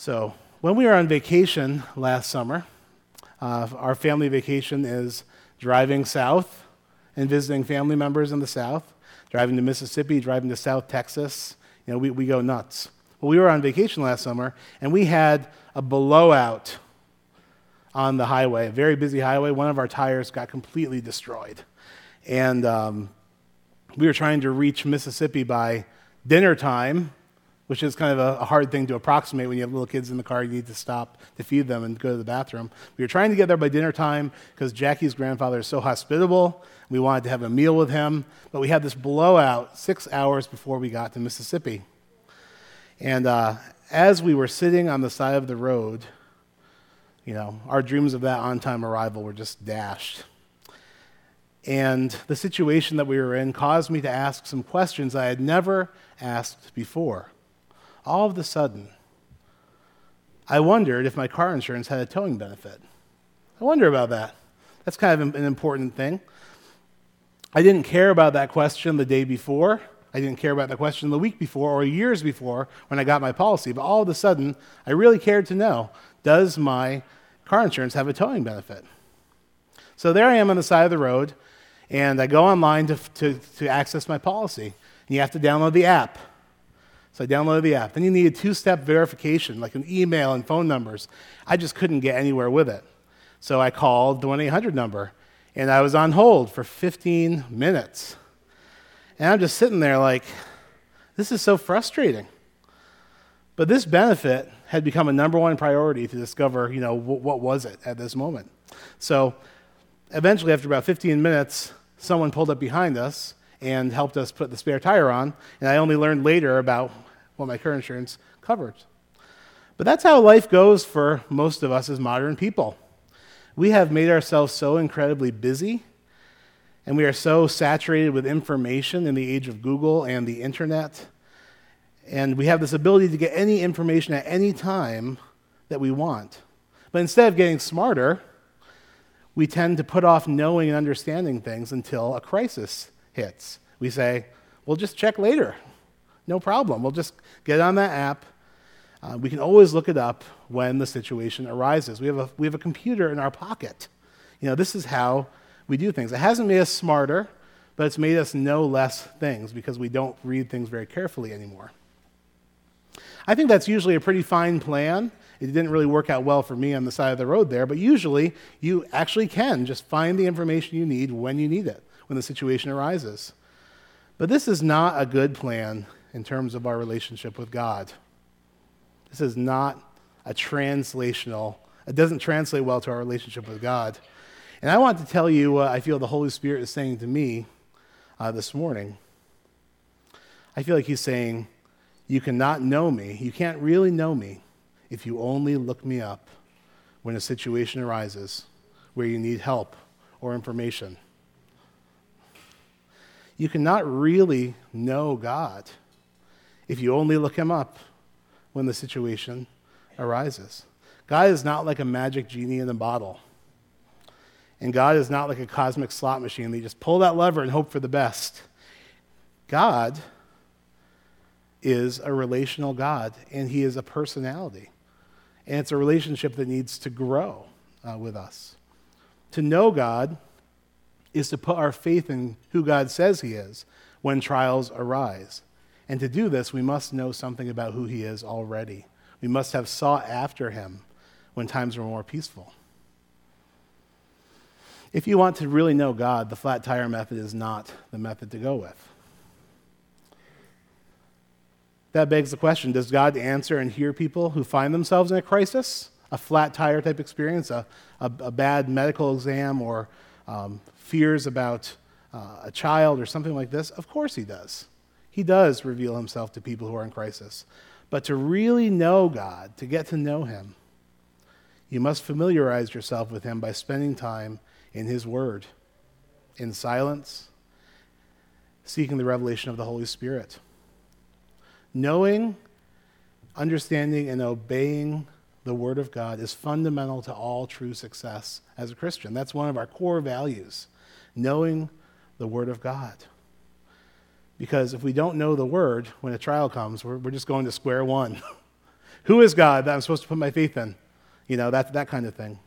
So, when we were on vacation last summer, uh, our family vacation is driving south and visiting family members in the south, driving to Mississippi, driving to South Texas. You know, we, we go nuts. Well, we were on vacation last summer, and we had a blowout on the highway, a very busy highway. One of our tires got completely destroyed. And um, we were trying to reach Mississippi by dinner time, which is kind of a, a, hard thing to approximate when you have little kids in the car. You need to stop to feed them and go to the bathroom. We were trying to get there by dinner time because Jackie's grandfather is so hospitable. We wanted to have a meal with him, but we had this blowout six hours before we got to Mississippi. And uh, as we were sitting on the side of the road, you know, our dreams of that on time arrival were just dashed. And the situation that we were in caused me to ask some questions I had never asked before. All of a sudden, I wondered if my car insurance had a towing benefit. I wonder about that. That's kind of an important thing. I didn't care about that question the day before. I didn't care about the question the week before or years before when I got my policy. But all of a sudden, I really cared to know does my car insurance have a towing benefit? So there I am on the side of the road, and I go online to, to, to access my policy. And you have to download the app. So I downloaded the app. Then you need a two step verification, like an email and phone numbers. I just couldn't get anywhere with it. So I called the 1 800 number, and I was on hold for 15 minutes. And I'm just sitting there like, this is so frustrating. But this benefit had become a number one priority to discover, you know, what, what was it at this moment. So eventually, after about 15 minutes, someone pulled up behind us and helped us put the spare tire on. And I only learned later about what my car insurance covered. But that's how life goes for most of us as modern people. We have made ourselves so incredibly busy, and we are so saturated with information in the age of Google and the internet. And we have this ability to get any information at any time that we want. But instead of getting smarter, we tend to put off knowing and understanding things until a crisis hits. We say, we'll just check later. No problem. We'll just get on that app. Uh, we can always look it up when the situation arises. We have, a, we have a computer in our pocket. You know, this is how we do things. It hasn't made us smarter, but it's made us know less things because we don't read things very carefully anymore. I think that's usually a pretty fine plan it didn't really work out well for me on the side of the road there, but usually you actually can just find the information you need when you need it, when the situation arises. But this is not a good plan in terms of our relationship with God. This is not a translational, it doesn't translate well to our relationship with God. And I want to tell you what I feel the Holy Spirit is saying to me uh, this morning. I feel like He's saying, You cannot know me. You can't really know me if you only look me up when a situation arises where you need help or information. You cannot really know God if you only look him up when the situation arises. God is not like a magic genie in a bottle. And God is not like a cosmic slot machine. They just pull that lever and hope for the best. God is a relational God, and He is a personality. And it's a relationship that needs to grow uh, with us. To know God is to put our faith in who God says He is when trials arise. And to do this, we must know something about who He is already. We must have sought after Him when times were more peaceful. If you want to really know God, the flat tire method is not the method to go with. That begs the question Does God answer and hear people who find themselves in a crisis, a flat tire type experience, a, a, a bad medical exam, or um, fears about uh, a child or something like this? Of course, He does. He does reveal Himself to people who are in crisis. But to really know God, to get to know Him, you must familiarize yourself with Him by spending time in His Word, in silence, seeking the revelation of the Holy Spirit. Knowing, understanding, and obeying the Word of God is fundamental to all true success as a Christian. That's one of our core values, knowing the Word of God. Because if we don't know the Word, when a trial comes, we're, we're just going to square one. Who is God that I'm supposed to put my faith in? You know, that, that kind of thing.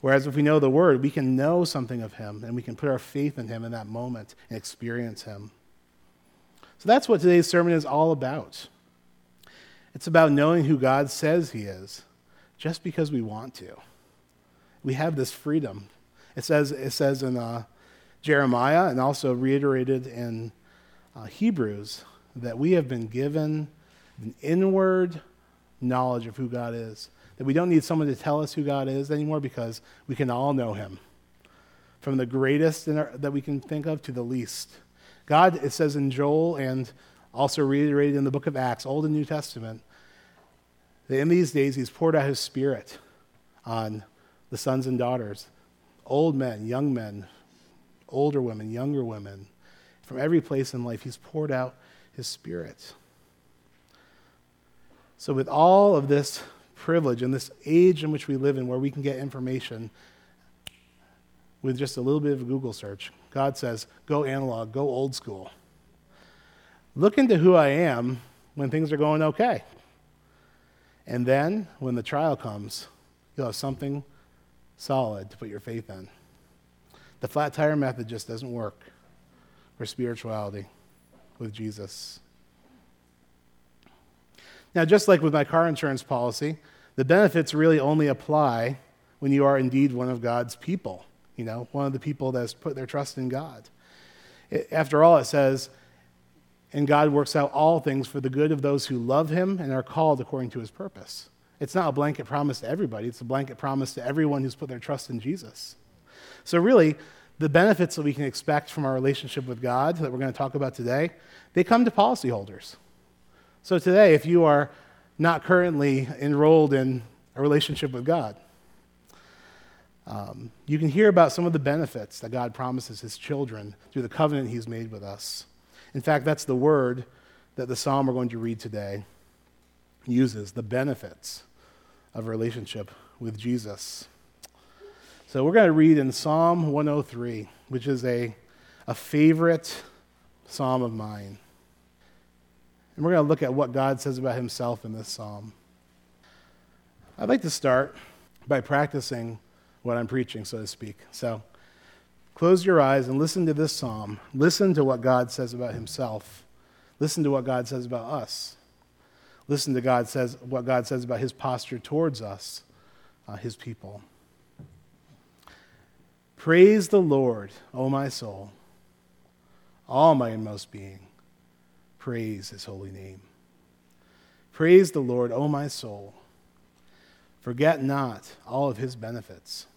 Whereas if we know the Word, we can know something of Him and we can put our faith in Him in that moment and experience Him. So that's what today's sermon is all about. It's about knowing who God says He is just because we want to. We have this freedom. It says, it says in uh, Jeremiah and also reiterated in uh, Hebrews that we have been given an inward knowledge of who God is. That we don't need someone to tell us who God is anymore because we can all know Him. From the greatest our, that we can think of to the least. God, it says in Joel and also reiterated in the book of Acts, Old and New Testament, that in these days He's poured out His Spirit on the sons and daughters, old men, young men, older women, younger women. From every place in life, He's poured out His Spirit. So, with all of this privilege and this age in which we live in, where we can get information with just a little bit of a Google search, God says, go analog, go old school. Look into who I am when things are going okay. And then, when the trial comes, you'll have something solid to put your faith in. The flat tire method just doesn't work for spirituality with Jesus. Now, just like with my car insurance policy, the benefits really only apply when you are indeed one of God's people, you know, one of the people that's put their trust in God. It, after all, it says, and God works out all things for the good of those who love him and are called according to his purpose. It's not a blanket promise to everybody, it's a blanket promise to everyone who's put their trust in Jesus. So, really, the benefits that we can expect from our relationship with God that we're going to talk about today, they come to policyholders. So today, if you are not currently enrolled in a relationship with God, um, you can hear about some of the benefits that God promises his children through the covenant he's made with us. In fact, that's the word that the psalm we're going to read today uses the benefits of a relationship with Jesus. So we're going to read in Psalm 103, which is a, a favorite psalm of mine. And we're going to look at what God says about himself in this psalm. I'd like to start by practicing what I'm preaching, so to speak. So close your eyes and listen to this psalm. Listen to what God says about himself. Listen to what God says about us. Listen to God says, what God says about his posture towards us, uh, his people. Praise the Lord, O my soul, all my inmost being Praise his holy name. Praise the Lord, O my soul. Forget not all of his benefits,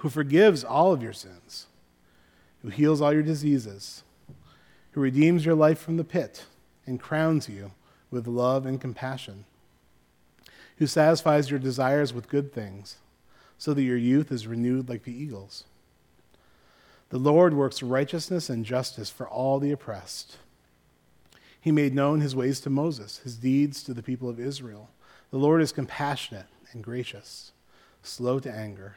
who forgives all of your sins, who heals all your diseases, who redeems your life from the pit and crowns you with love and compassion, who satisfies your desires with good things, so that your youth is renewed like the eagles. The Lord works righteousness and justice for all the oppressed. He made known his ways to Moses, his deeds to the people of Israel. The Lord is compassionate and gracious, slow to anger,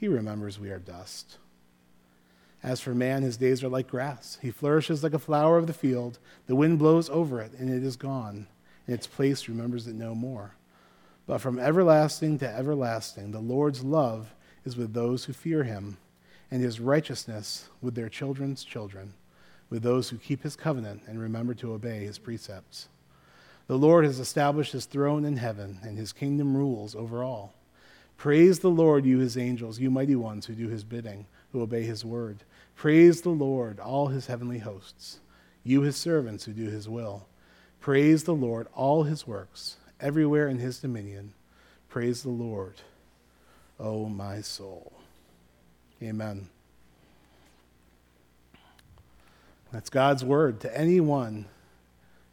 he remembers we are dust. As for man, his days are like grass. He flourishes like a flower of the field. The wind blows over it, and it is gone. In its place remembers it no more. But from everlasting to everlasting, the Lord's love is with those who fear him, and his righteousness with their children's children with those who keep his covenant and remember to obey his precepts. The Lord has established his throne in heaven, and his kingdom rules over all. Praise the Lord, you his angels, you mighty ones who do his bidding, who obey his word. Praise the Lord, all his heavenly hosts, you his servants who do his will. Praise the Lord, all his works, everywhere in his dominion. Praise the Lord, O my soul. Amen. That's God's word to anyone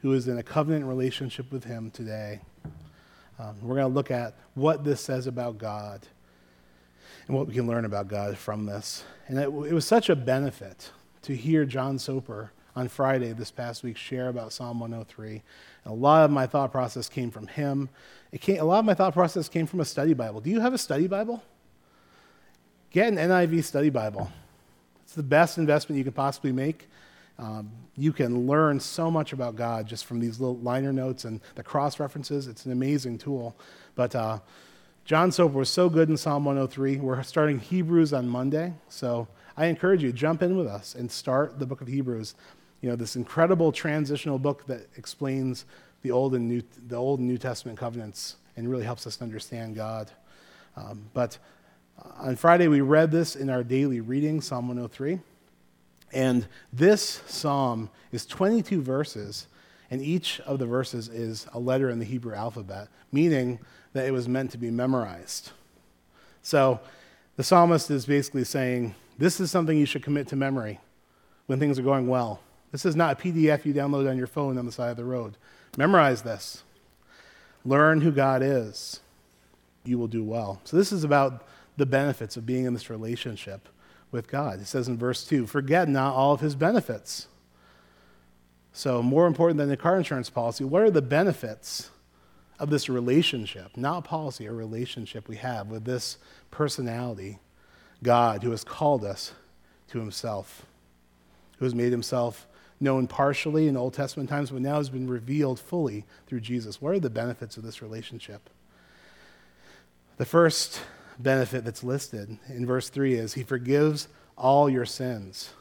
who is in a covenant relationship with Him today. Um, we're going to look at what this says about God and what we can learn about God from this. And it, it was such a benefit to hear John Soper on Friday this past week share about Psalm 103. And a lot of my thought process came from him. It came, a lot of my thought process came from a study Bible. Do you have a study Bible? Get an NIV study Bible. It's the best investment you can possibly make. Um, you can learn so much about God just from these little liner notes and the cross references. It's an amazing tool. But uh, John was so good in Psalm 103. We're starting Hebrews on Monday. So I encourage you, to jump in with us and start the book of Hebrews. You know, this incredible transitional book that explains the Old and New, the Old and New Testament covenants and really helps us understand God. Um, but on Friday, we read this in our daily reading, Psalm 103. And this psalm is 22 verses, and each of the verses is a letter in the Hebrew alphabet, meaning that it was meant to be memorized. So the psalmist is basically saying, This is something you should commit to memory when things are going well. This is not a PDF you download on your phone on the side of the road. Memorize this. Learn who God is. You will do well. So, this is about the benefits of being in this relationship with God. It says in verse 2 forget not all of his benefits. So, more important than the car insurance policy, what are the benefits of this relationship? Not policy, a relationship we have with this personality, God, who has called us to himself, who has made himself known partially in Old Testament times, but now has been revealed fully through Jesus. What are the benefits of this relationship? The first benefit that's listed in verse 3 is He forgives all your sins.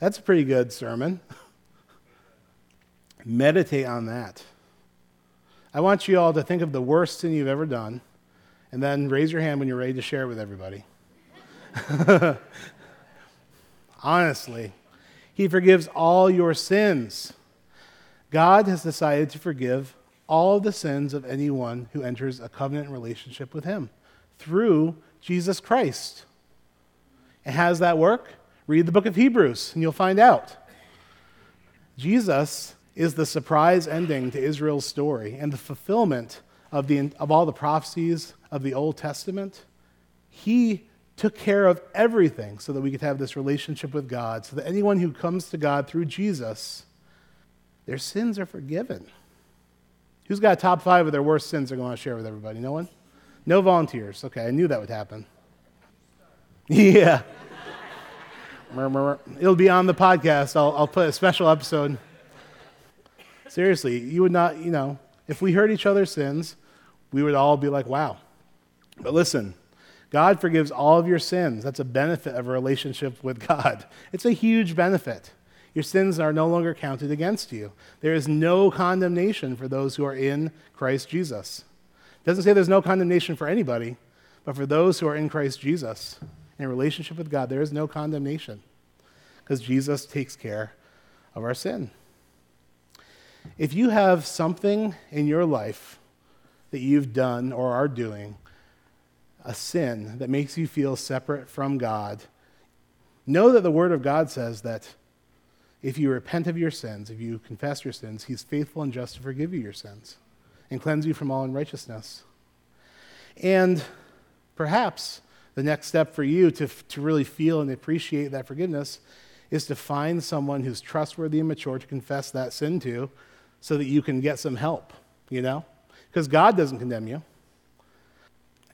That's a pretty good sermon. Meditate on that. I want you all to think of the worst sin you've ever done, and then raise your hand when you're ready to share it with everybody. Honestly, He forgives all your sins. God has decided to forgive all the sins of anyone who enters a covenant relationship with Him through Jesus Christ. And how does that work? Read the book of Hebrews and you'll find out. Jesus is the surprise ending to Israel's story and the fulfillment of, the, of all the prophecies of the Old Testament. He took care of everything so that we could have this relationship with God, so that anyone who comes to God through Jesus, their sins are forgiven. Who's got top five of their worst sins they're going to share with everybody? No one? No volunteers. Okay, I knew that would happen. Yeah. It'll be on the podcast. I'll, I'll put a special episode. Seriously, you would not, you know, if we heard each other's sins, we would all be like, wow. But listen, God forgives all of your sins. That's a benefit of a relationship with God. It's a huge benefit. Your sins are no longer counted against you. There is no condemnation for those who are in Christ Jesus. Doesn't say there's no condemnation for anybody, but for those who are in Christ Jesus, in relationship with God, there is no condemnation because Jesus takes care of our sin. If you have something in your life that you've done or are doing, a sin that makes you feel separate from God, know that the Word of God says that if you repent of your sins, if you confess your sins, He's faithful and just to forgive you your sins and cleanse you from all unrighteousness. And perhaps the next step for you to, to really feel and appreciate that forgiveness is to find someone who's trustworthy and mature to confess that sin to so that you can get some help, you know? Because God doesn't condemn you.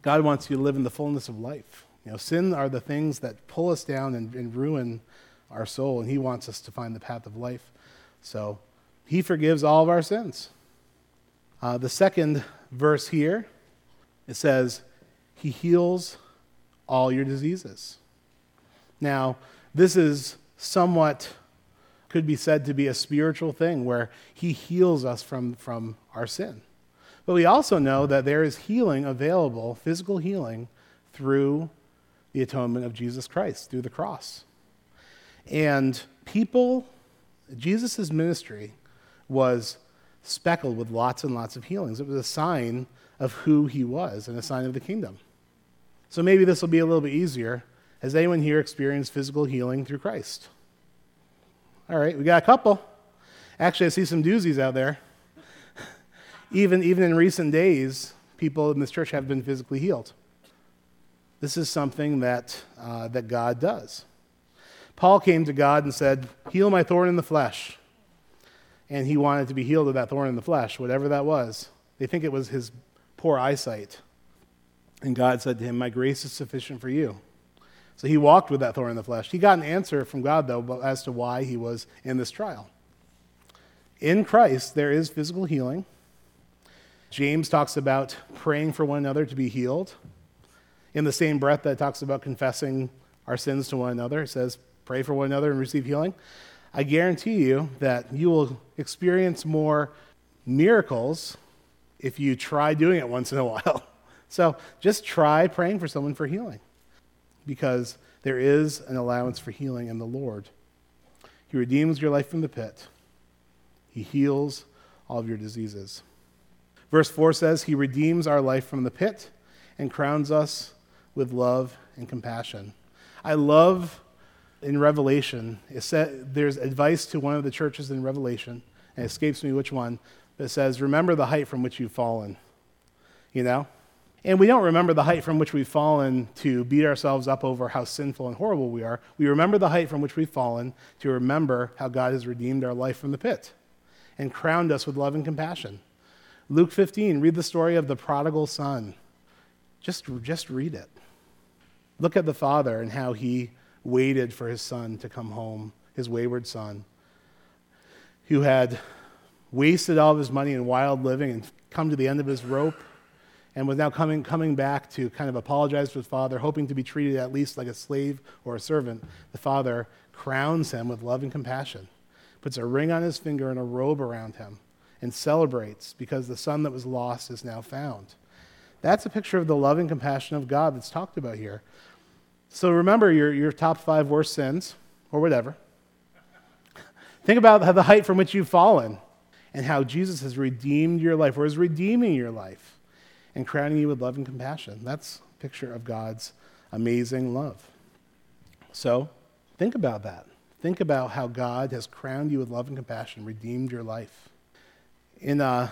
God wants you to live in the fullness of life. You know, sin are the things that pull us down and, and ruin our soul, and He wants us to find the path of life. So He forgives all of our sins. Uh, the second verse here, it says, He heals all your diseases. Now, this is somewhat, could be said to be a spiritual thing where He heals us from, from our sin. But we also know that there is healing available, physical healing, through the atonement of Jesus Christ, through the cross. And people, Jesus' ministry was speckled with lots and lots of healings. It was a sign of who he was and a sign of the kingdom. So maybe this will be a little bit easier. Has anyone here experienced physical healing through Christ? All right, we got a couple. Actually, I see some doozies out there. Even, even in recent days, people in this church have been physically healed. This is something that, uh, that God does. Paul came to God and said, Heal my thorn in the flesh. And he wanted to be healed of that thorn in the flesh, whatever that was. They think it was his poor eyesight. And God said to him, My grace is sufficient for you. So he walked with that thorn in the flesh. He got an answer from God, though, as to why he was in this trial. In Christ, there is physical healing. James talks about praying for one another to be healed. In the same breath that talks about confessing our sins to one another, it says, pray for one another and receive healing. I guarantee you that you will experience more miracles if you try doing it once in a while. So just try praying for someone for healing because there is an allowance for healing in the Lord. He redeems your life from the pit, He heals all of your diseases. Verse 4 says, He redeems our life from the pit and crowns us with love and compassion. I love in Revelation, it said, there's advice to one of the churches in Revelation, and it escapes me which one, but it says, Remember the height from which you've fallen. You know? And we don't remember the height from which we've fallen to beat ourselves up over how sinful and horrible we are. We remember the height from which we've fallen to remember how God has redeemed our life from the pit and crowned us with love and compassion. Luke 15, read the story of the prodigal son. Just, just read it. Look at the father and how he waited for his son to come home, his wayward son, who had wasted all of his money in wild living and come to the end of his rope and was now coming, coming back to kind of apologize to his father, hoping to be treated at least like a slave or a servant. The father crowns him with love and compassion, puts a ring on his finger and a robe around him, and celebrates because the son that was lost is now found. That's a picture of the love and compassion of God that's talked about here. So remember your, your top five worst sins, or whatever. Think about the height from which you've fallen and how Jesus has redeemed your life, or is redeeming your life, and crowning you with love and compassion. That's a picture of God's amazing love. So think about that. Think about how God has crowned you with love and compassion, redeemed your life. In uh,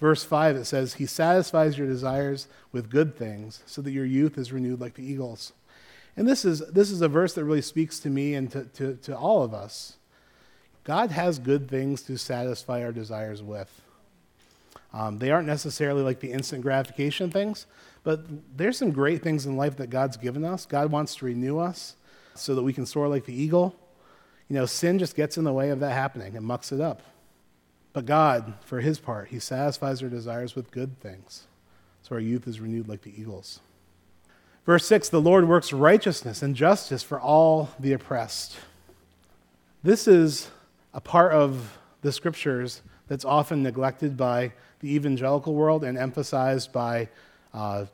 verse 5, it says, He satisfies your desires with good things so that your youth is renewed like the eagles. And this is, this is a verse that really speaks to me and to, to, to all of us. God has good things to satisfy our desires with. Um, they aren't necessarily like the instant gratification things, but there's some great things in life that God's given us. God wants to renew us so that we can soar like the eagle. You know, sin just gets in the way of that happening and mucks it up. But God, for his part, he satisfies our desires with good things. So our youth is renewed like the eagles. Verse 6 The Lord works righteousness and justice for all the oppressed. This is a part of the scriptures that's often neglected by the evangelical world and emphasized by uh,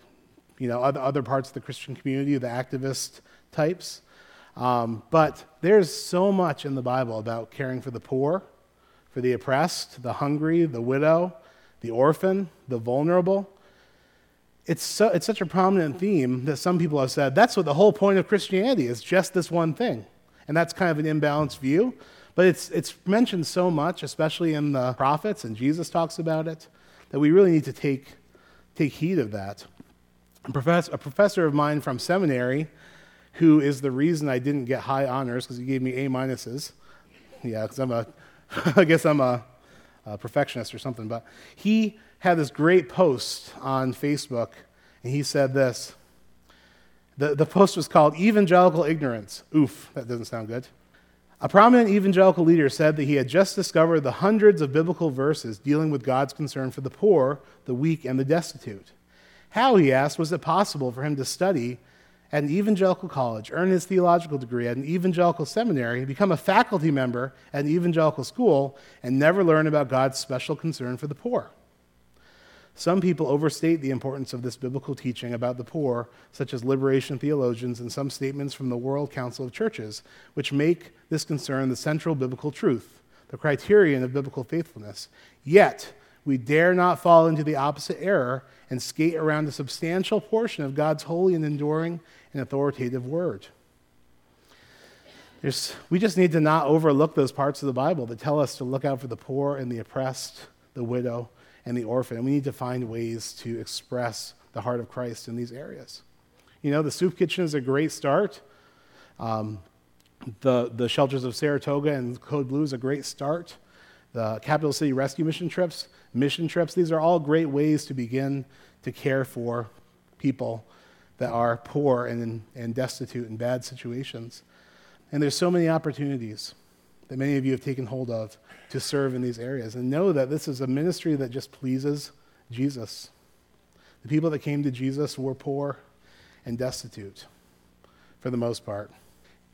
you know, other, other parts of the Christian community, the activist types. Um, but there's so much in the Bible about caring for the poor, for the oppressed, the hungry, the widow, the orphan, the vulnerable it's, so, it's such a prominent theme that some people have said that's what the whole point of Christianity is just this one thing. And that's kind of an imbalanced view. But it's, it's mentioned so much, especially in the prophets, and Jesus talks about it, that we really need to take, take heed of that. A professor, a professor of mine from seminary, who is the reason I didn't get high honors because he gave me A minuses. Yeah, because I'm a, I guess I'm a, a perfectionist or something. But he had this great post on Facebook, and he said this. The, the post was called Evangelical Ignorance. Oof, that doesn't sound good. A prominent evangelical leader said that he had just discovered the hundreds of biblical verses dealing with God's concern for the poor, the weak, and the destitute. How, he asked, was it possible for him to study at an evangelical college, earn his theological degree at an evangelical seminary, become a faculty member at an evangelical school, and never learn about God's special concern for the poor? Some people overstate the importance of this biblical teaching about the poor, such as liberation theologians and some statements from the World Council of Churches, which make this concern the central biblical truth, the criterion of biblical faithfulness. Yet, we dare not fall into the opposite error and skate around a substantial portion of God's holy and enduring and authoritative word. There's, we just need to not overlook those parts of the Bible that tell us to look out for the poor and the oppressed, the widow, and the orphan. And we need to find ways to express the heart of Christ in these areas. You know, the soup kitchen is a great start. Um, the, the shelters of Saratoga and Code Blue is a great start. The Capital City Rescue Mission trips, mission trips, these are all great ways to begin to care for people that are poor and, and destitute in bad situations. And there's so many opportunities that many of you have taken hold of to serve in these areas. And know that this is a ministry that just pleases Jesus. The people that came to Jesus were poor and destitute for the most part.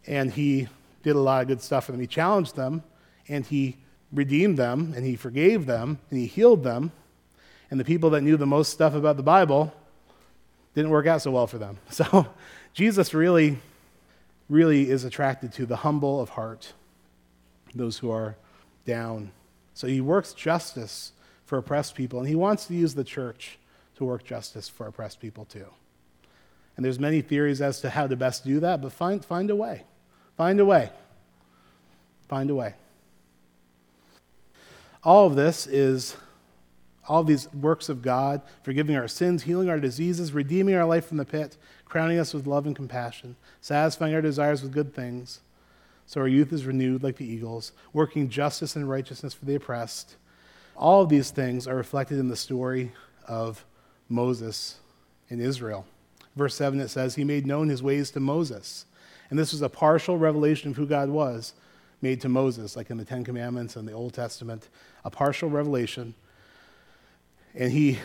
And he did a lot of good stuff for them. He challenged them, and he redeemed them, and he forgave them, and he healed them. And the people that knew the most stuff about the Bible didn't work out so well for them. So Jesus really, really is attracted to the humble of heart, those who are down. So he works justice for oppressed people, and he wants to use the church to work justice for oppressed people too. And there's many theories as to how to best do that, but find, find a way. Find a way. Find a way. All of this is all these works of God, forgiving our sins, healing our diseases, redeeming our life from the pit, crowning us with love and compassion, satisfying our desires with good things, so our youth is renewed like the eagles, working justice and righteousness for the oppressed. All of these things are reflected in the story of Moses in Israel. Verse 7 it says, He made known his ways to Moses and this was a partial revelation of who God was made to Moses, like in the Ten Commandments and the Old Testament, a partial revelation. And he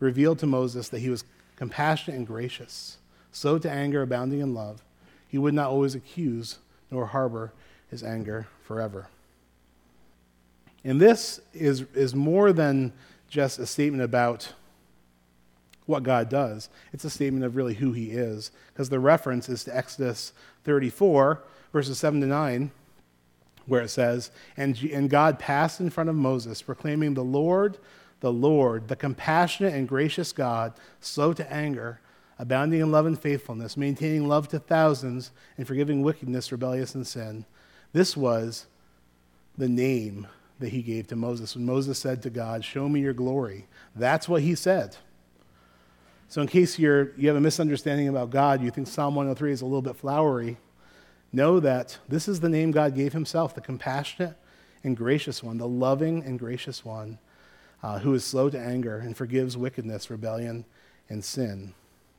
revealed to Moses that he was compassionate and gracious, slow to anger, abounding in love. He would not always accuse nor harbor his anger forever. And this is, is more than just a statement about what God does. It's a statement of really who he is, because the reference is to Exodus 34, verses 7 to 9, where it says, and, and God passed in front of Moses, proclaiming, The Lord, the Lord, the compassionate and gracious God, slow to anger, abounding in love and faithfulness, maintaining love to thousands, and forgiving wickedness, rebellious, and sin. This was the name that he gave to Moses. When Moses said to God, Show me your glory, that's what he said. So, in case you're, you have a misunderstanding about God, you think Psalm 103 is a little bit flowery, know that this is the name God gave himself the compassionate and gracious one, the loving and gracious one, uh, who is slow to anger and forgives wickedness, rebellion, and sin.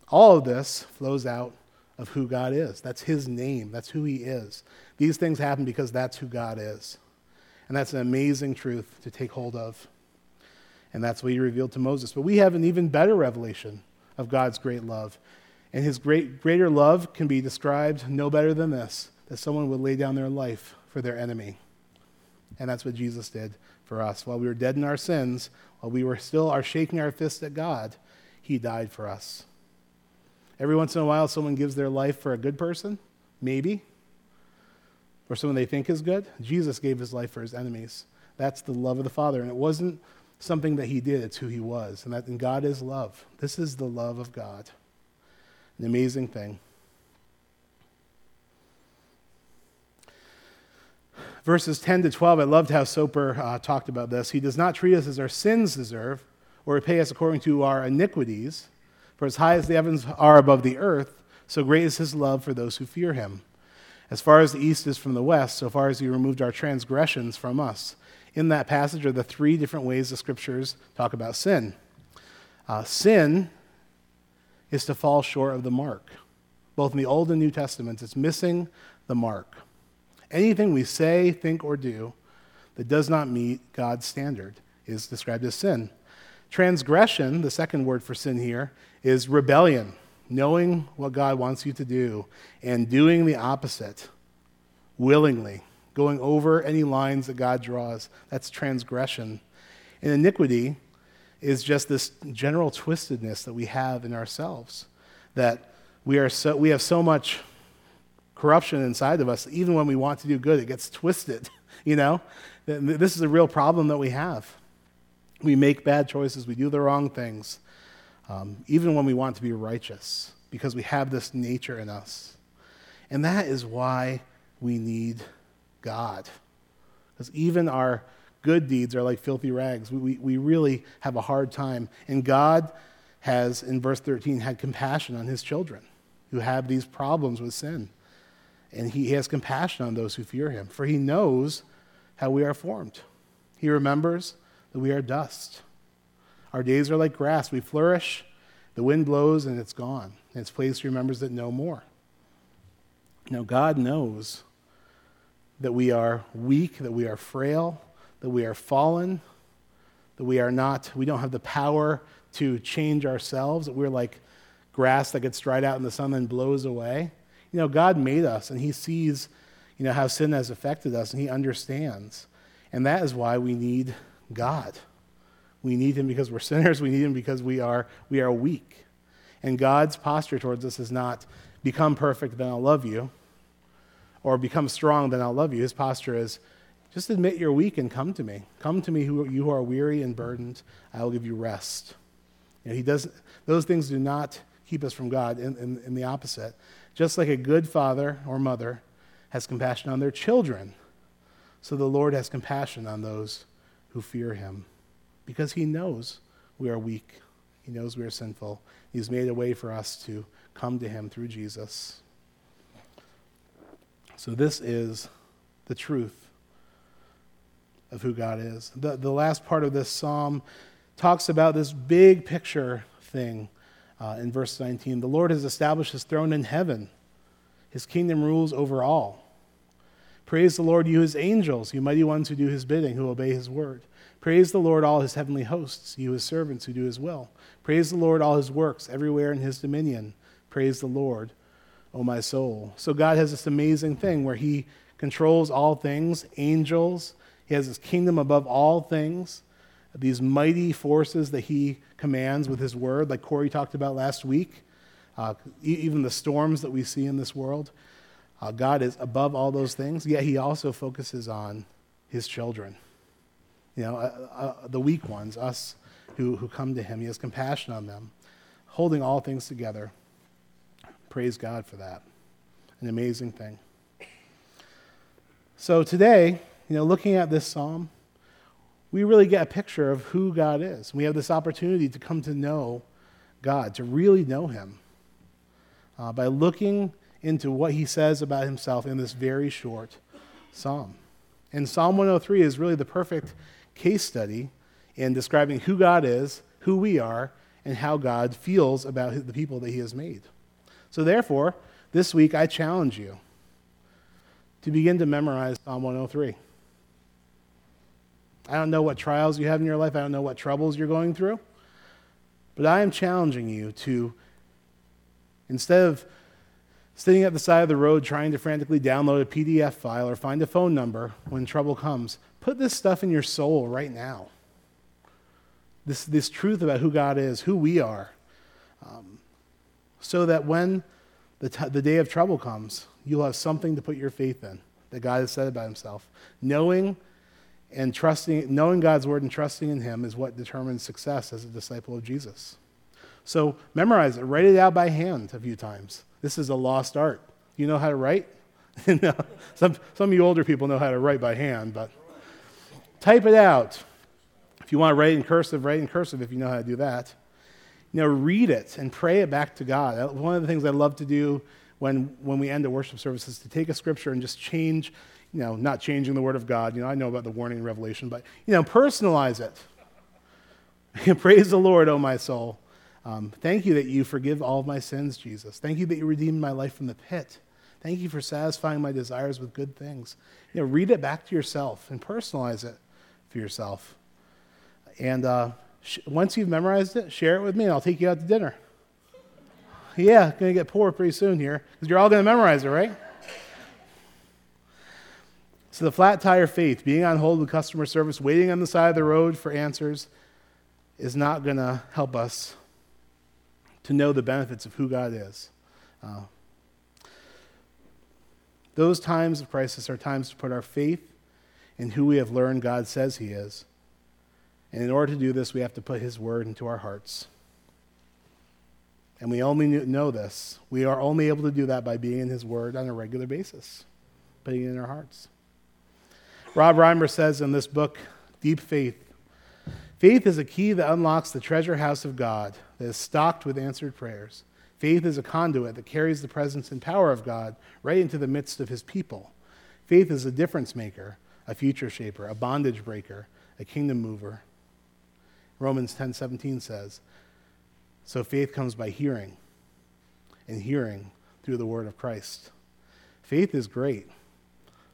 All of this flows out of who God is. That's his name, that's who he is. These things happen because that's who God is. And that's an amazing truth to take hold of. And that's what he revealed to Moses. But we have an even better revelation of God's great love. And his great, greater love can be described no better than this that someone would lay down their life for their enemy. And that's what Jesus did for us. While we were dead in our sins, while we were still shaking our fists at God, he died for us. Every once in a while, someone gives their life for a good person, maybe, or someone they think is good. Jesus gave his life for his enemies. That's the love of the Father. And it wasn't something that he did, it's who he was. And that and God is love. This is the love of God. An amazing thing. Verses 10 to 12, I loved how Soper uh, talked about this. He does not treat us as our sins deserve, or repay us according to our iniquities. For as high as the heavens are above the earth, so great is his love for those who fear him. As far as the east is from the west, so far as he removed our transgressions from us in that passage are the three different ways the scriptures talk about sin. Uh, sin is to fall short of the mark. Both in the Old and New Testaments, it's missing the mark. Anything we say, think, or do that does not meet God's standard is described as sin. Transgression, the second word for sin here, is rebellion, knowing what God wants you to do and doing the opposite willingly going over any lines that God draws. That's transgression. And iniquity is just this general twistedness that we have in ourselves, that we, are so, we have so much corruption inside of us, even when we want to do good, it gets twisted, you know? This is a real problem that we have. We make bad choices, we do the wrong things, um, even when we want to be righteous, because we have this nature in us. And that is why we need God. Because even our good deeds are like filthy rags. We, we, we really have a hard time. And God has, in verse 13, had compassion on his children who have these problems with sin. And he has compassion on those who fear him, for he knows how we are formed. He remembers that we are dust. Our days are like grass. We flourish, the wind blows, and it's gone. In its place remembers it no more. Now, God knows that we are weak, that we are frail, that we are fallen, that we are not, we don't have the power to change ourselves, that we're like grass that gets dried out in the sun and blows away. You know, God made us and He sees, you know, how sin has affected us and He understands. And that is why we need God. We need Him because we're sinners. We need Him because we are, we are weak. And God's posture towards us is not become perfect, then I'll love you, or become strong, then I'll love you. His posture is just admit you're weak and come to me. Come to me, who, you who are weary and burdened. I will give you rest. You know, he does, those things do not keep us from God, in, in, in the opposite. Just like a good father or mother has compassion on their children, so the Lord has compassion on those who fear him because he knows we are weak. He knows we are sinful. He's made a way for us to come to him through Jesus. So, this is the truth of who God is. The, the last part of this psalm talks about this big picture thing uh, in verse 19. The Lord has established his throne in heaven, his kingdom rules over all. Praise the Lord, you his angels, you mighty ones who do his bidding, who obey his word. Praise the Lord, all his heavenly hosts, you his servants who do his will. Praise the Lord, all his works, everywhere in his dominion. Praise the Lord, O my soul. So God has this amazing thing where he controls all things, angels, he has his kingdom above all things these mighty forces that he commands with his word, like Corey talked about last week, uh, even the storms that we see in this world. Uh, God is above all those things, yet he also focuses on his children. You know, uh, uh, the weak ones, us who, who come to him. He has compassion on them, holding all things together. Praise God for that. An amazing thing. So today, you know, looking at this psalm, we really get a picture of who God is. We have this opportunity to come to know God, to really know Him, uh, by looking into what He says about Himself in this very short psalm. And Psalm 103 is really the perfect case study in describing who God is, who we are, and how God feels about the people that He has made. So, therefore, this week I challenge you to begin to memorize Psalm 103. I don't know what trials you have in your life, I don't know what troubles you're going through. But I am challenging you to, instead of sitting at the side of the road trying to frantically download a PDF file or find a phone number when trouble comes, put this stuff in your soul right now. This, this truth about who God is, who we are, um, so that when the, t- the day of trouble comes, you'll have something to put your faith in that God has said about himself. Knowing and trusting, knowing God's word and trusting in Him is what determines success as a disciple of Jesus. So memorize it, write it out by hand a few times. This is a lost art. You know how to write? no. some, some of you older people know how to write by hand, but type it out. If you want to write in cursive, write in cursive if you know how to do that. You know, read it and pray it back to God. One of the things I love to do when, when we end a worship service is to take a scripture and just change you know, not changing the word of God. You know, I know about the warning in Revelation, but, you know, personalize it. Praise the Lord, O oh my soul. Um, thank you that you forgive all of my sins, Jesus. Thank you that you redeemed my life from the pit. Thank you for satisfying my desires with good things. You know, read it back to yourself and personalize it for yourself. And uh, sh- once you've memorized it, share it with me, and I'll take you out to dinner. Yeah, going to get poor pretty soon here because you're all going to memorize it, right? So the flat tire faith, being on hold with customer service, waiting on the side of the road for answers, is not going to help us to know the benefits of who God is. Uh, those times of crisis are times to put our faith in who we have learned God says He is. And in order to do this, we have to put His word into our hearts. And we only know this. We are only able to do that by being in His word on a regular basis, putting it in our hearts. Rob Reimer says in this book, Deep faith. Faith is a key that unlocks the treasure house of God that is stocked with answered prayers. Faith is a conduit that carries the presence and power of God right into the midst of his people. Faith is a difference maker, a future shaper, a bondage breaker, a kingdom mover. Romans 10:17 says, "So faith comes by hearing, and hearing through the word of Christ." Faith is great,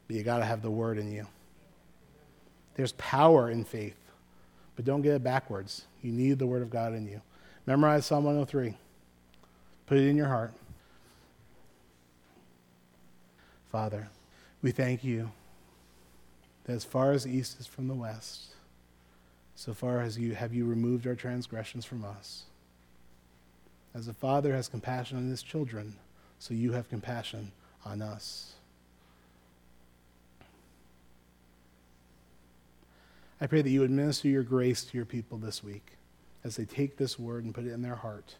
but you got to have the word in you. There's power in faith, but don't get it backwards. You need the word of God in you. Memorize Psalm 103. Put it in your heart. Father, we thank you that as far as the east is from the west, so far as you have you removed our transgressions from us. As a father has compassion on his children, so you have compassion on us. I pray that you would minister your grace to your people this week as they take this word and put it in their heart.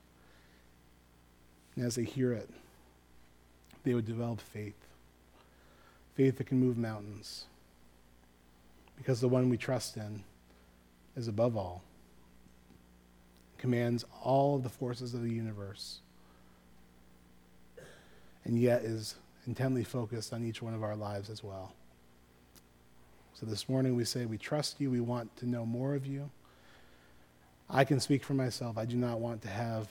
And as they hear it, they would develop faith faith that can move mountains. Because the one we trust in is above all, commands all of the forces of the universe, and yet is intently focused on each one of our lives as well. So this morning we say, We trust you, we want to know more of you. I can speak for myself. I do not want to have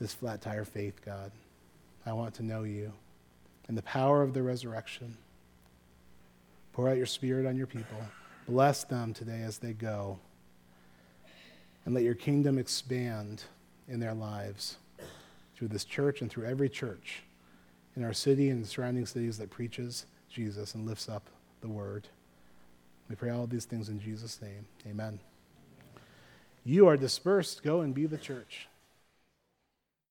this flat tire faith, God. I want to know you and the power of the resurrection. Pour out your spirit on your people. Bless them today as they go. And let your kingdom expand in their lives through this church and through every church in our city and surrounding cities that preaches Jesus and lifts up the word. We pray all these things in Jesus' name. Amen. You are dispersed. Go and be the church.